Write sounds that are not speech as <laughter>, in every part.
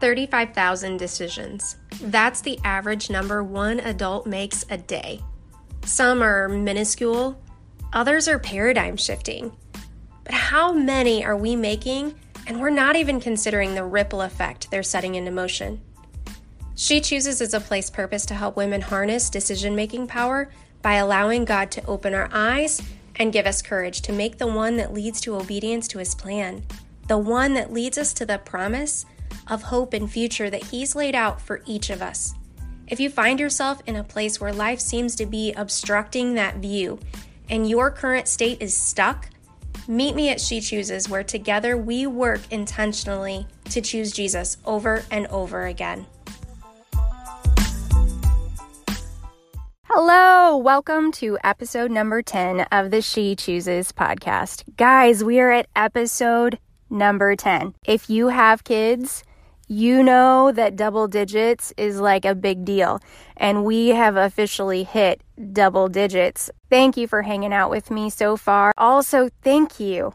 35,000 decisions. That's the average number one adult makes a day. Some are minuscule, others are paradigm shifting. But how many are we making, and we're not even considering the ripple effect they're setting into motion? She Chooses is a place purpose to help women harness decision making power by allowing God to open our eyes and give us courage to make the one that leads to obedience to his plan, the one that leads us to the promise of hope and future that he's laid out for each of us. If you find yourself in a place where life seems to be obstructing that view and your current state is stuck, meet me at She Chooses, where together we work intentionally to choose Jesus over and over again. Hello, welcome to episode number 10 of the She Chooses podcast. Guys, we are at episode number 10. If you have kids, you know that double digits is like a big deal, and we have officially hit double digits. Thank you for hanging out with me so far. Also, thank you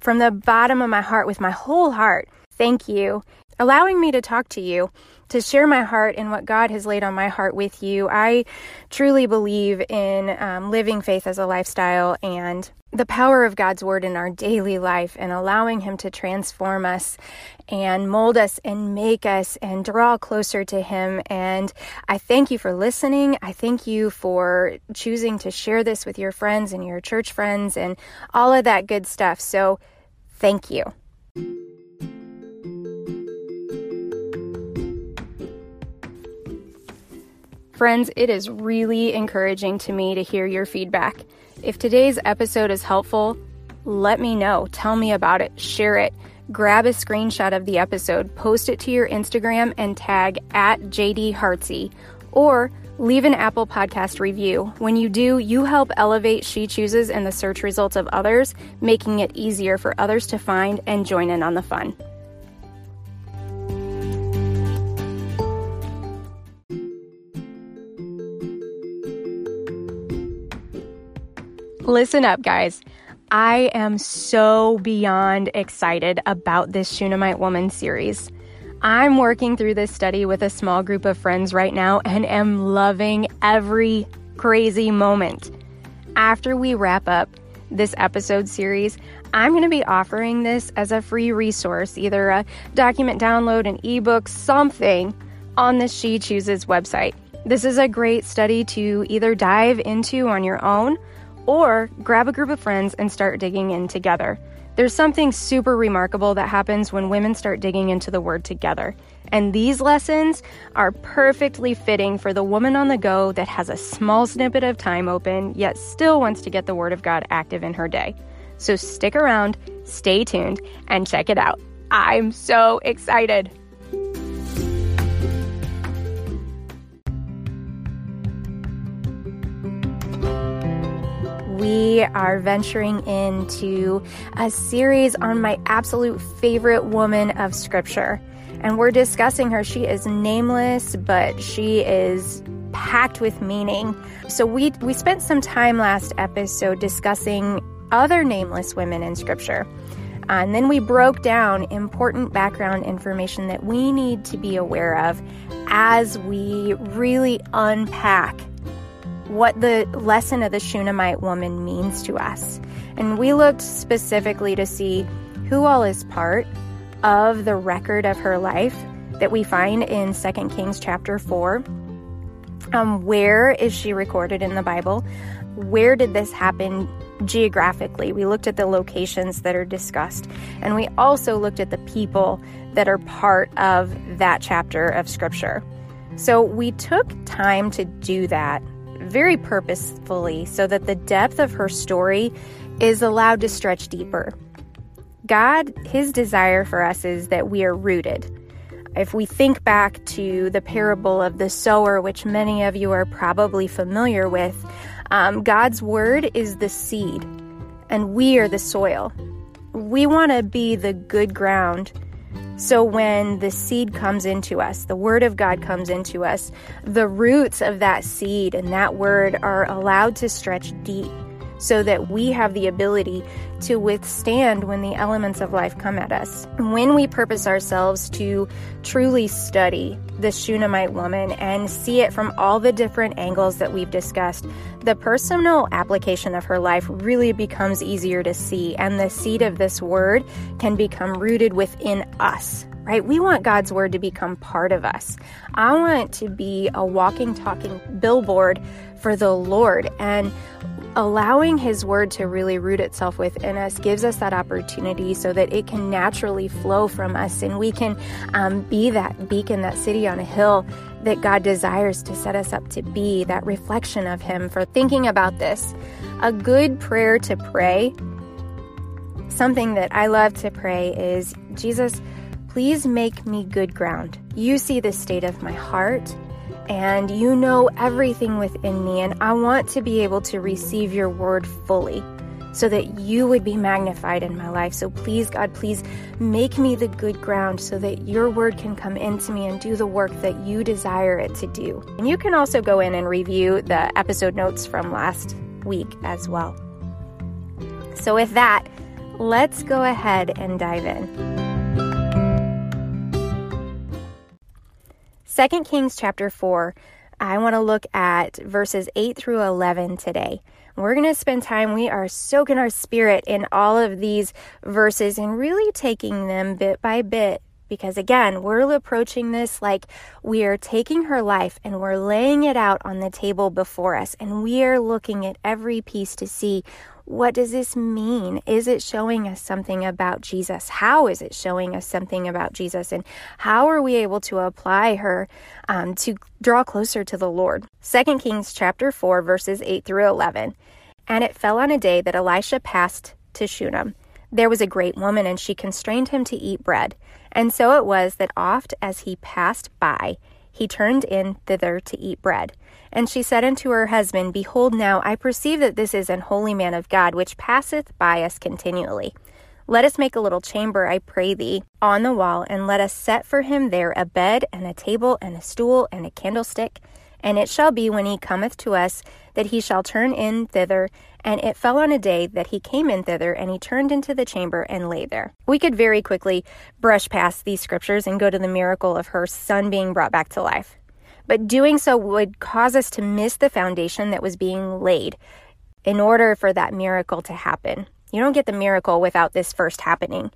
from the bottom of my heart, with my whole heart. Thank you, allowing me to talk to you to share my heart and what God has laid on my heart with you. I truly believe in um, living faith as a lifestyle and the power of God's word in our daily life and allowing Him to transform us and mold us and make us and draw closer to Him. And I thank you for listening. I thank you for choosing to share this with your friends and your church friends and all of that good stuff. So, thank you. Friends, it is really encouraging to me to hear your feedback. If today's episode is helpful, let me know. Tell me about it. Share it. Grab a screenshot of the episode, post it to your Instagram, and tag at JD Hartsey. Or leave an Apple Podcast review. When you do, you help elevate She Chooses and the search results of others, making it easier for others to find and join in on the fun. Listen up, guys. I am so beyond excited about this Shunammite Woman series. I'm working through this study with a small group of friends right now and am loving every crazy moment. After we wrap up this episode series, I'm going to be offering this as a free resource, either a document download, an ebook, something on the She Chooses website. This is a great study to either dive into on your own or grab a group of friends and start digging in together. There's something super remarkable that happens when women start digging into the Word together. And these lessons are perfectly fitting for the woman on the go that has a small snippet of time open, yet still wants to get the Word of God active in her day. So stick around, stay tuned, and check it out. I'm so excited. We are venturing into a series on my absolute favorite woman of Scripture. And we're discussing her. She is nameless, but she is packed with meaning. So we we spent some time last episode discussing other nameless women in Scripture. Uh, and then we broke down important background information that we need to be aware of as we really unpack what the lesson of the Shunammite woman means to us. And we looked specifically to see who all is part of the record of her life that we find in 2 Kings chapter 4. Um, where is she recorded in the Bible? Where did this happen geographically? We looked at the locations that are discussed, and we also looked at the people that are part of that chapter of Scripture. So we took time to do that very purposefully so that the depth of her story is allowed to stretch deeper. God, His desire for us is that we are rooted. If we think back to the parable of the sower, which many of you are probably familiar with, um, God's word is the seed, and we are the soil. We want to be the good ground so when the seed comes into us, the word of God comes into us, the roots of that seed and that word are allowed to stretch deep so that we have the ability to withstand when the elements of life come at us. When we purpose ourselves to truly study the Shunammite woman and see it from all the different angles that we've discussed, the personal application of her life really becomes easier to see, and the seed of this word can become rooted within us right? We want God's word to become part of us. I want to be a walking, talking billboard for the Lord. And allowing His word to really root itself within us gives us that opportunity so that it can naturally flow from us and we can um, be that beacon, that city on a hill that God desires to set us up to be, that reflection of Him. For thinking about this, a good prayer to pray, something that I love to pray is Jesus Please make me good ground. You see the state of my heart, and you know everything within me, and I want to be able to receive your word fully so that you would be magnified in my life. So please, God, please make me the good ground so that your word can come into me and do the work that you desire it to do. And you can also go in and review the episode notes from last week as well. So, with that, let's go ahead and dive in. 2 Kings chapter 4, I want to look at verses 8 through 11 today. We're going to spend time, we are soaking our spirit in all of these verses and really taking them bit by bit. Because again, we're approaching this like we are taking her life and we're laying it out on the table before us, and we are looking at every piece to see what does this mean? Is it showing us something about Jesus? How is it showing us something about Jesus? And how are we able to apply her um, to draw closer to the Lord? 2 Kings chapter 4, verses 8 through 11. And it fell on a day that Elisha passed to Shunem. There was a great woman, and she constrained him to eat bread. And so it was that oft as he passed by, he turned in thither to eat bread. And she said unto her husband, Behold, now I perceive that this is an holy man of God, which passeth by us continually. Let us make a little chamber, I pray thee, on the wall, and let us set for him there a bed, and a table, and a stool, and a candlestick. And it shall be when he cometh to us that he shall turn in thither. And it fell on a day that he came in thither, and he turned into the chamber and lay there. We could very quickly brush past these scriptures and go to the miracle of her son being brought back to life. But doing so would cause us to miss the foundation that was being laid in order for that miracle to happen. You don't get the miracle without this first happening.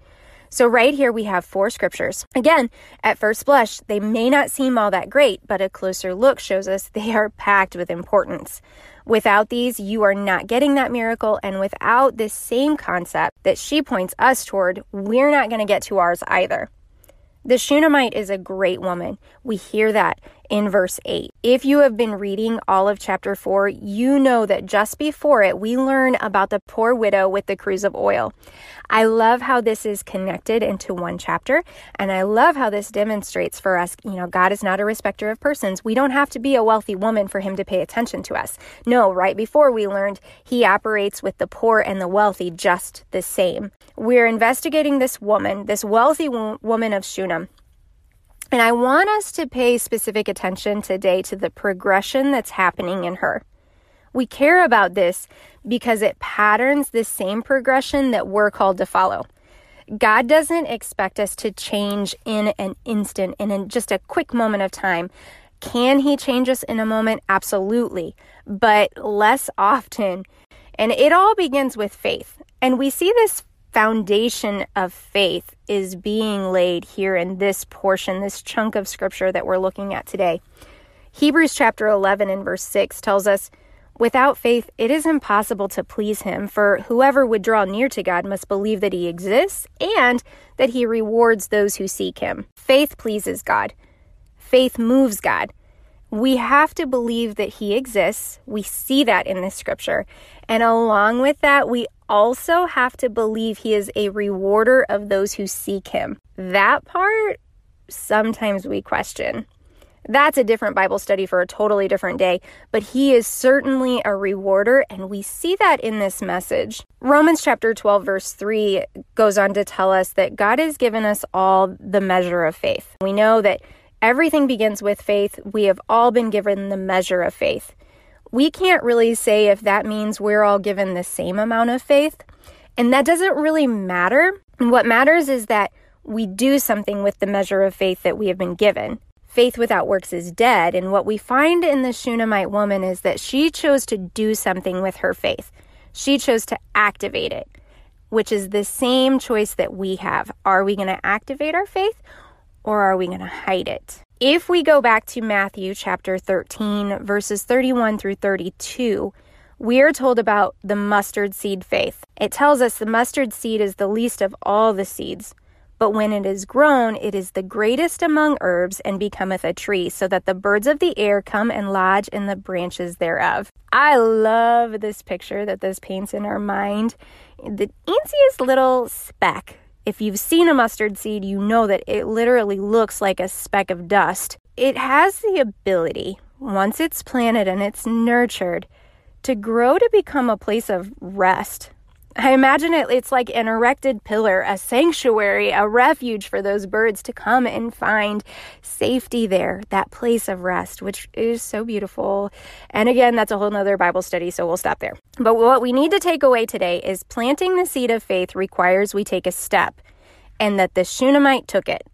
So, right here, we have four scriptures. Again, at first blush, they may not seem all that great, but a closer look shows us <laughs> they are packed with importance. Without these, you are not getting that miracle. And without this same concept that she points us toward, we're not going to get to ours either. The Shunammite is a great woman. We hear that in verse 8. If you have been reading all of chapter 4, you know that just before it, we learn about the poor widow with the cruse of oil. I love how this is connected into one chapter, and I love how this demonstrates for us, you know, God is not a respecter of persons. We don't have to be a wealthy woman for him to pay attention to us. No, right before we learned he operates with the poor and the wealthy just the same. We're investigating this woman, this wealthy wo- woman of Shunem. And I want us to pay specific attention today to the progression that's happening in her. We care about this because it patterns the same progression that we're called to follow. God doesn't expect us to change in an instant, and in just a quick moment of time. Can He change us in a moment? Absolutely, but less often. And it all begins with faith. And we see this foundation of faith is being laid here in this portion, this chunk of scripture that we're looking at today. Hebrews chapter 11 and verse 6 tells us, Without faith, it is impossible to please him, for whoever would draw near to God must believe that he exists and that he rewards those who seek him. Faith pleases God. Faith moves God. We have to believe that he exists. We see that in this scripture. And along with that, we also have to believe he is a rewarder of those who seek him. That part, sometimes we question. That's a different Bible study for a totally different day, but he is certainly a rewarder, and we see that in this message. Romans chapter 12, verse 3 goes on to tell us that God has given us all the measure of faith. We know that everything begins with faith. We have all been given the measure of faith. We can't really say if that means we're all given the same amount of faith. And that doesn't really matter. What matters is that we do something with the measure of faith that we have been given. Faith without works is dead. And what we find in the Shunammite woman is that she chose to do something with her faith. She chose to activate it, which is the same choice that we have. Are we going to activate our faith or are we going to hide it? If we go back to Matthew chapter 13, verses 31 through 32, we are told about the mustard seed faith. It tells us the mustard seed is the least of all the seeds. But when it is grown, it is the greatest among herbs and becometh a tree, so that the birds of the air come and lodge in the branches thereof. I love this picture that this paints in our mind. The easiest little speck. If you've seen a mustard seed, you know that it literally looks like a speck of dust. It has the ability, once it's planted and it's nurtured, to grow to become a place of rest I imagine it, it's like an erected pillar, a sanctuary, a refuge for those birds to come and find safety there, that place of rest, which is so beautiful. And again, that's a whole nother Bible study, so we'll stop there. But what we need to take away today is planting the seed of faith requires we take a step, and that the Shunammite took it.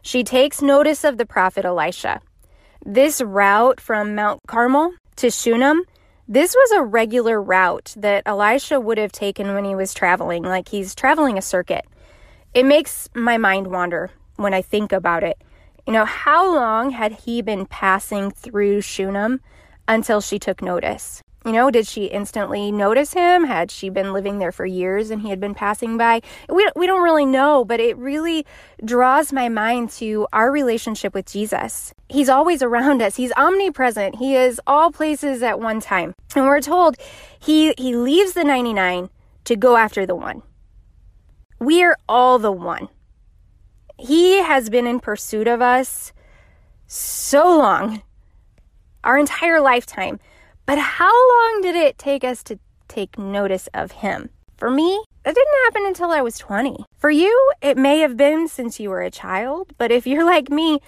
She takes notice of the prophet Elisha. This route from Mount Carmel to Shunem this was a regular route that Elisha would have taken when he was traveling, like he's traveling a circuit. It makes my mind wander when I think about it. You know, how long had he been passing through Shunem until she took notice? You know, did she instantly notice him? Had she been living there for years and he had been passing by? We, we don't really know, but it really draws my mind to our relationship with Jesus. He's always around us. He's omnipresent. He is all places at one time. And we're told he, he leaves the 99 to go after the one. We are all the one. He has been in pursuit of us so long, our entire lifetime but how long did it take us to take notice of him? For me, that didn't happen until I was 20. For you, it may have been since you were a child, but if you're like me,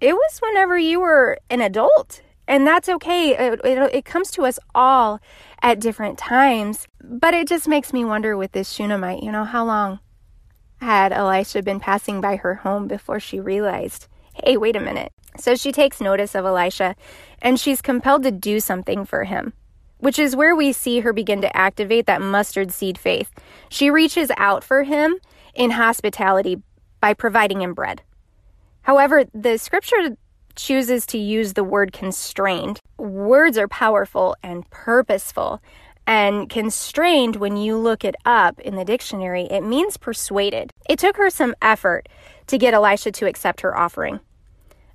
it was whenever you were an adult. And that's okay. It, it, it comes to us all at different times. But it just makes me wonder with this Shunammite, you know, how long had Elisha been passing by her home before she realized, hey, wait a minute, so she takes notice of Elisha and she's compelled to do something for him, which is where we see her begin to activate that mustard seed faith. She reaches out for him in hospitality by providing him bread. However, the scripture chooses to use the word constrained. Words are powerful and purposeful. And constrained, when you look it up in the dictionary, it means persuaded. It took her some effort to get Elisha to accept her offering.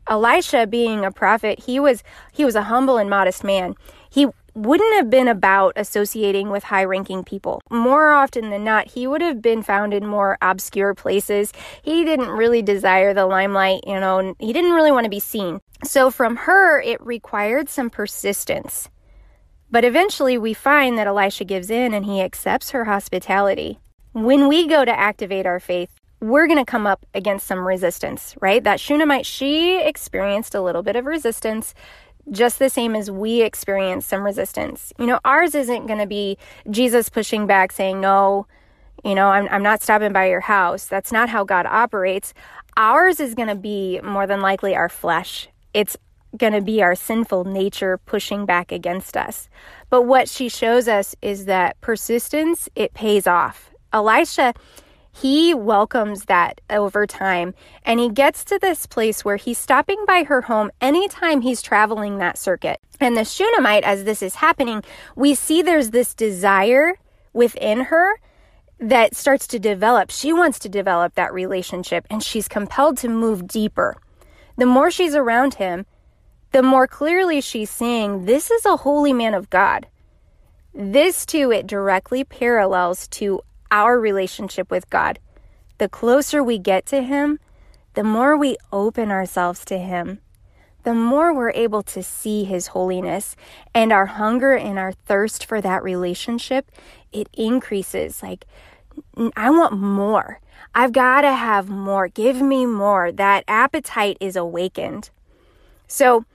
Elisha being a prophet, he was he was a humble and modest man. He wouldn't have been about associating with high ranking people. More often than not, he would have been found in more obscure places. He didn't really desire the limelight, you know, he didn't really want to be seen. So from her, it required some persistence. But eventually, we find that Elisha gives in and he accepts her hospitality. When we go to activate our faith, we're going to come up against some resistance, right? That Shunammite, she experienced a little bit of resistance just the same as we experienced some resistance. You know, ours isn't going to be Jesus pushing back saying, no, you know, I'm, I'm not stopping by your house. That's not how God operates. Ours is going to be more than likely our flesh. It's going to be our sinful nature pushing back against us. But what she shows us is that persistence, it pays off. Elisha, he welcomes that over time and he gets to this place where he's stopping by her home anytime he's traveling that circuit. And the Shunammite, as this is happening, we see there's this desire within her that starts to develop. She wants to develop that relationship and she's compelled to move deeper. The more she's around him, the more clearly she's seeing this is a holy man of God. This too, it directly parallels to our relationship with God. The closer we get to Him, the more we open ourselves to Him, the more we're able to see His holiness and our hunger and our thirst for that relationship, it increases. Like, I want more. I've got to have more. Give me more. That appetite is awakened. So,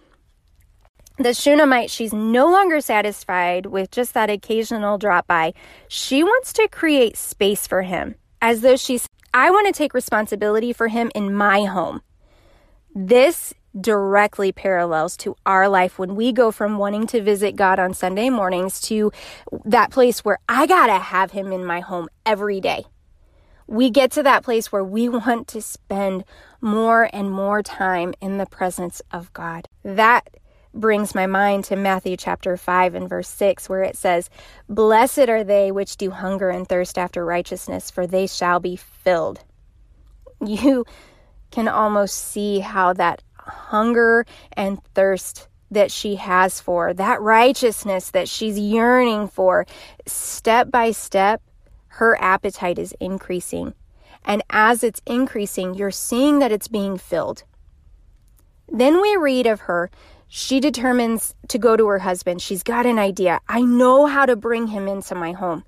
the Shunammite, she's no longer satisfied with just that occasional drop by. She wants to create space for him, as though she's, I want to take responsibility for him in my home. This directly parallels to our life when we go from wanting to visit God on Sunday mornings to that place where I got to have him in my home every day. We get to that place where we want to spend more and more time in the presence of God. That brings my mind to Matthew chapter 5 and verse 6, where it says, Blessed are they which do hunger and thirst after righteousness, for they shall be filled. You can almost see how that hunger and thirst that she has for, that righteousness that she's yearning for, step by step, her appetite is increasing. And as it's increasing, you're seeing that it's being filled. Then we read of her she determines to go to her husband. She's got an idea. I know how to bring him into my home.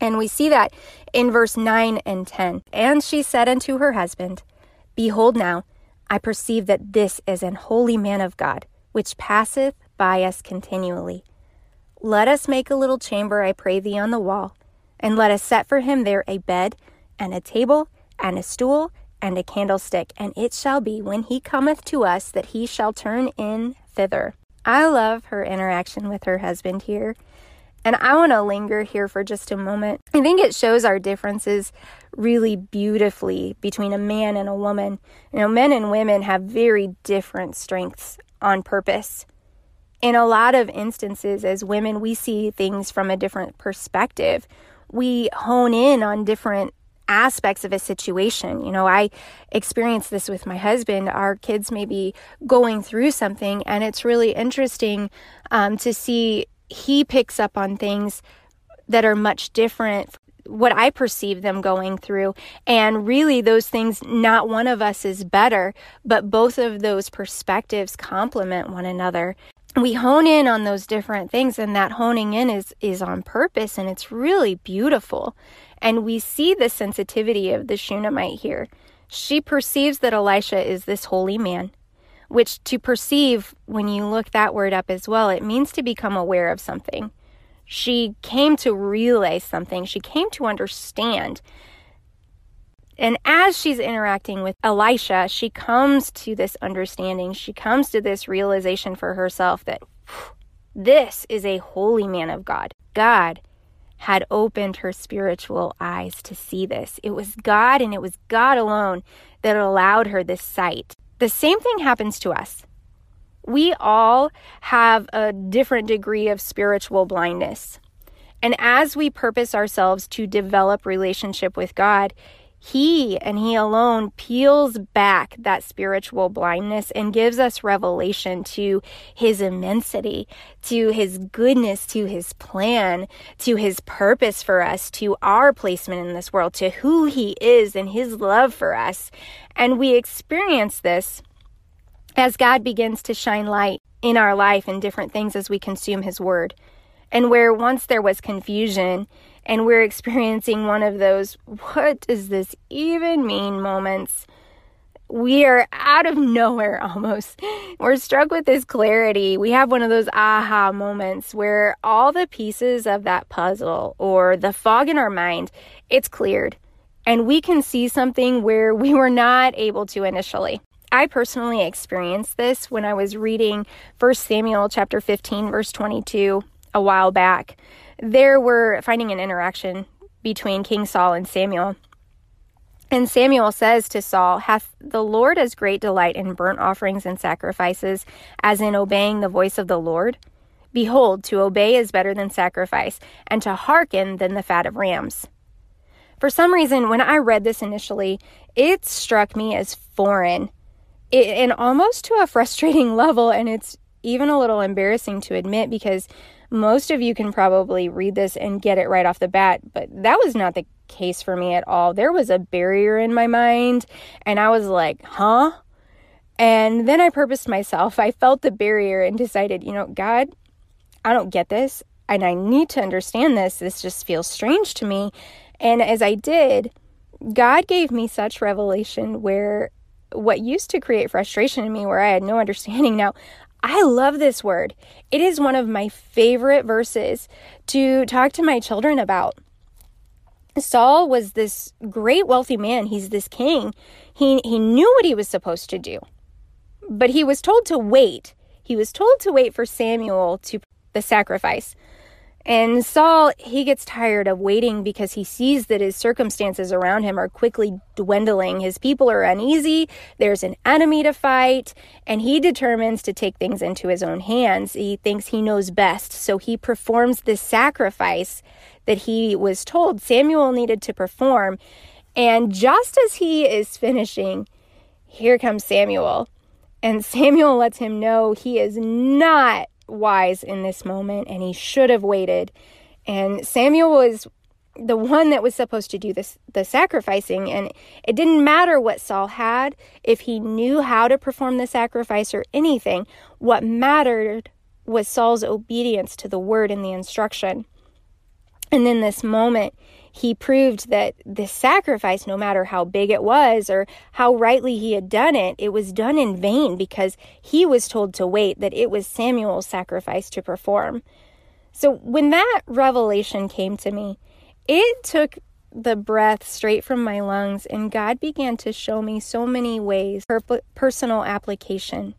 And we see that in verse 9 and 10. And she said unto her husband, Behold, now I perceive that this is an holy man of God, which passeth by us continually. Let us make a little chamber, I pray thee, on the wall, and let us set for him there a bed, and a table, and a stool, and a candlestick, and it shall be when he cometh to us that he shall turn in thither. I love her interaction with her husband here. And I want to linger here for just a moment. I think it shows our differences really beautifully between a man and a woman. You know, men and women have very different strengths on purpose. In a lot of instances, as women, we see things from a different perspective. We hone in on different aspects of a situation. You know, I experienced this with my husband. Our kids may be going through something, and it's really interesting um, to see he picks up on things that are much different what I perceive them going through. And really, those things, not one of us is better, but both of those perspectives complement one another. We hone in on those different things, and that honing in is, is on purpose, and it's really beautiful. And we see the sensitivity of the Shunammite here. She perceives that Elisha is this holy man, which to perceive, when you look that word up as well, it means to become aware of something. She came to realize something, she came to understand. And as she's interacting with Elisha, she comes to this understanding. She comes to this realization for herself that this is a holy man of God. God had opened her spiritual eyes to see this. It was God and it was God alone that allowed her this sight. The same thing happens to us. We all have a different degree of spiritual blindness. And as we purpose ourselves to develop relationship with God, he and He alone peels back that spiritual blindness and gives us revelation to His immensity, to His goodness, to His plan, to His purpose for us, to our placement in this world, to who He is and His love for us. And we experience this as God begins to shine light in our life and different things as we consume His Word. And where once there was confusion and we're experiencing one of those, what does this even mean moments? We are out of nowhere <laughs> almost. We're struck with this clarity. We have one of those aha moments where all the pieces of that puzzle or the fog in our mind, it's cleared. And we can see something where we were not able to initially. I personally experienced this when I was reading 1 Samuel chapter 15 verse 22 a while back there were finding an interaction between King Saul and Samuel. And Samuel says to Saul, Hath the Lord as great delight in burnt offerings and sacrifices as in obeying the voice of the Lord? Behold, to obey is better than sacrifice, and to hearken than the fat of rams. For some reason, when I read this initially, it struck me as foreign, it, and almost to a frustrating <laughs> level, and it's even a little embarrassing to admit because most of you can probably read this and get it right off the bat, but that was not the case for me at all. There was a barrier in my mind, and I was like, huh? And then I purposed myself. I felt the barrier and decided, you know, God, I don't get this, and I need to understand this. This just feels strange to me. And as I did, God gave me such revelation where what used to create frustration in me, where I had no <laughs> understanding now, I love this word. It is one of my favorite verses to talk to my children about. Saul was this great wealthy man. He's this king. He he knew what he was supposed to do. But he was told to wait. He was told to wait for Samuel to the sacrifice. And Saul, he gets tired of waiting because he sees that his circumstances around him are quickly dwindling. His people are uneasy, there's an enemy to fight, and he determines to take things into his own hands. He thinks he knows best, so he performs this sacrifice that he was told Samuel needed to perform. And just as he is finishing, here comes Samuel. And <laughs> Samuel lets him know he is not wise in this moment and he should have waited. And Samuel was the one that was supposed to do this the sacrificing and it didn't matter what Saul had if he knew how to perform the sacrifice or anything what mattered was Saul's obedience to the word and the instruction and in this moment he proved that the sacrifice no matter how big it was or how rightly he had done it it was done in vain because he was told to wait that it was Samuel's sacrifice to perform. So when that revelation came to me it took the breath straight from my lungs, and God began to show me so many ways for personal application,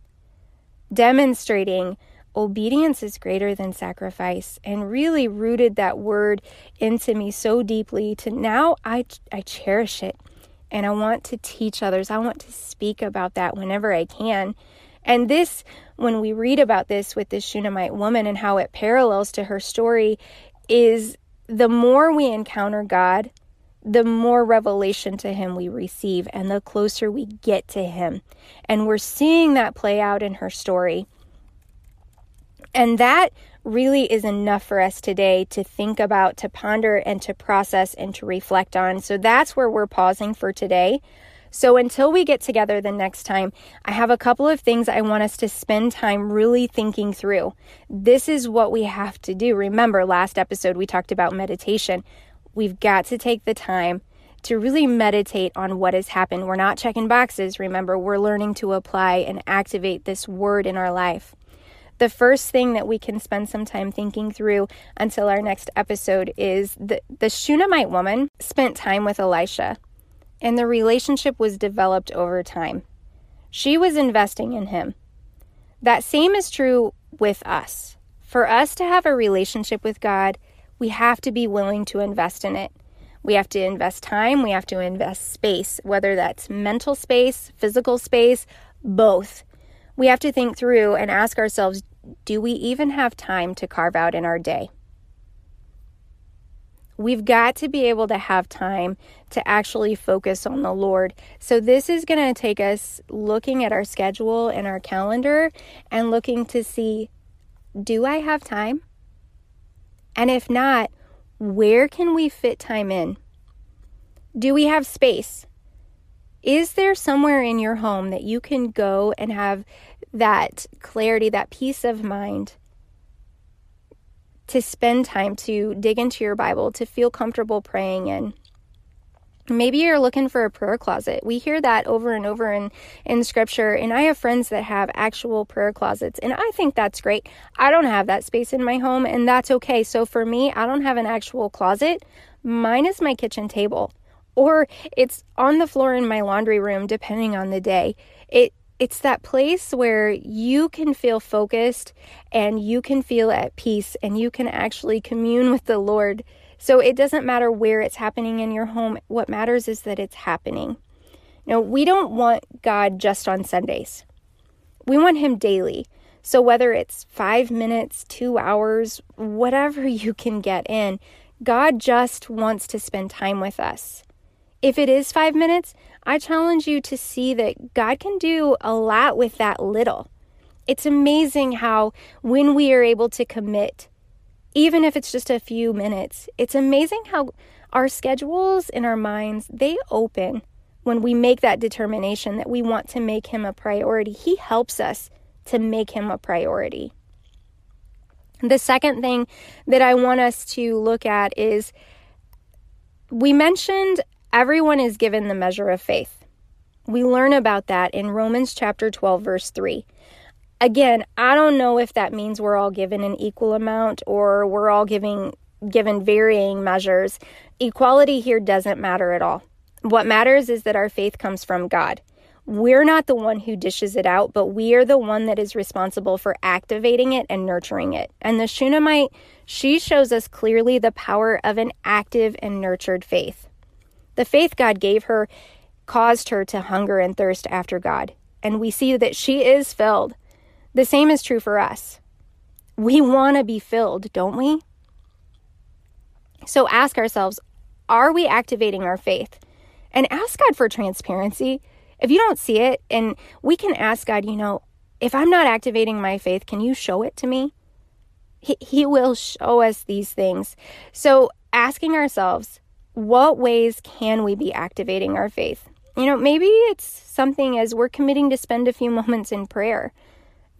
demonstrating obedience is greater than sacrifice, and really rooted that word into me so deeply to now I, I cherish it and I want to teach others. I want to speak about that whenever I can. And this, when we read about this with this Shunammite woman and how it parallels to her story, is the more we encounter God, the more revelation to Him we receive, and the closer we get to Him. And we're seeing that play out in her story. And that really is enough for us today to think about, to ponder, and to process and to reflect on. So that's where we're pausing for today. So until we get together the next time, I have a couple of things I want us to spend time really thinking through. This is what we have to do. Remember, last episode we talked about meditation. We've got to take the time to really meditate on what has happened. We're not checking boxes. Remember, we're learning to apply and activate this word in our life. The first thing that we can spend some time thinking through until our next episode is the, the Shunammite woman spent time with Elisha and the relationship was developed over time. She was investing in him. That same is true with us. For us to have a relationship with God, we have to be willing to invest in it. We have to invest time, we have to invest space, whether that's mental space, physical space, both. We have to think through and ask ourselves do we even have time to carve out in our day? We've got to be able to have time to actually focus on the Lord. So, this is going to take us looking at our schedule and our calendar and looking to see do I have time? And if not, where can we fit time in? Do we have space? Is there somewhere in your home that you can go and have that clarity, that peace of mind to spend time to dig into your Bible, to feel comfortable praying in. Maybe you're looking for a prayer closet. We hear that over and over in, in scripture, and I have friends that have actual prayer closets, and I think that's great. I don't have that space in my home, and that's okay. So for me, I don't have an actual closet. Mine is my kitchen table, or it's on the floor in my laundry room, depending on the day. It it's that place where you can feel focused and you can feel at peace and you can actually commune with the Lord. So it doesn't matter where it's happening in your home. What matters is that it's happening. Now, we don't want God just on Sundays. We want Him daily. So whether it's five minutes, two hours, whatever <laughs> you can get in, God just wants to spend time with us. If it is five minutes, I challenge you to see that God can do a lot with that little. It's amazing how, when we are able to commit, even if it's just a few minutes, it's amazing how our schedules in our minds they open when we make that determination that we want to make him a priority. He helps us to make him a priority. The second thing that I want us to look at is we mentioned Everyone is given the measure of faith. We learn about that in Romans chapter 12, verse 3. Again, I don't know if that means we're all given an equal amount or we're all giving given varying measures. Equality here doesn't matter at all. What matters is that our faith comes from God. We're not the one who dishes it out, but we are the one that is responsible for activating it and nurturing it. And the Shunammite, she shows us clearly the power of an active and nurtured faith. The faith God gave her caused her to hunger and thirst after God, and we see that she is filled. The same is true for us. We want to be filled, don't we? So ask ourselves are we activating our faith? And ask God for transparency. If you don't see it, and we can ask God, you know, if I'm not activating my faith, can you show it to me? He, he will show us these things. So, asking ourselves, what ways can we be activating our faith? You know, maybe it's something as we're committing to spend a few <laughs> moments in prayer.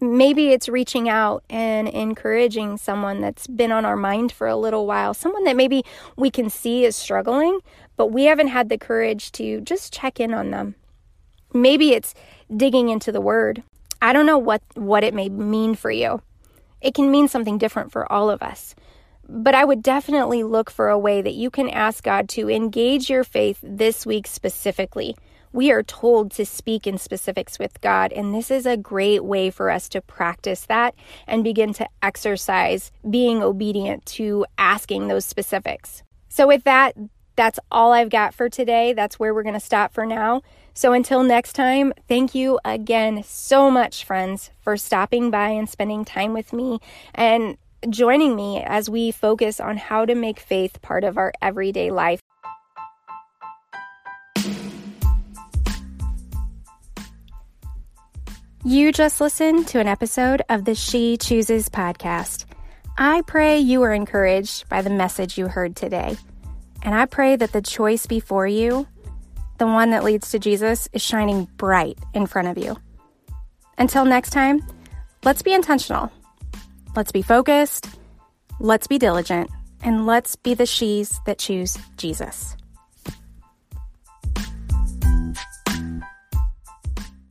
Maybe it's reaching out and encouraging someone that's been on our mind for a little while, someone that maybe we can see is struggling, but we haven't had the courage to just check in on them. Maybe it's digging into the word. I don't know what, what it may mean for you. It can mean something different for all of us. But I would definitely look for a way that you can ask God to engage your faith this week specifically we are told to speak in specifics with God, and this is a great way for us to practice that and begin to exercise being obedient to asking those specifics. So, with that, that's all I've got for today. That's where we're going to stop for now. So, until next time, thank you again so much, friends, for stopping by and spending time with me and joining me as we focus on how to make faith part of our everyday life. You just listened to an episode of the She Chooses podcast. I pray you were encouraged by the message you heard today. And I pray that the choice before you, the one that leads to Jesus, is shining bright in front of you. Until next time, let's be intentional. Let's be focused. Let's be diligent. And let's be the she's that choose Jesus.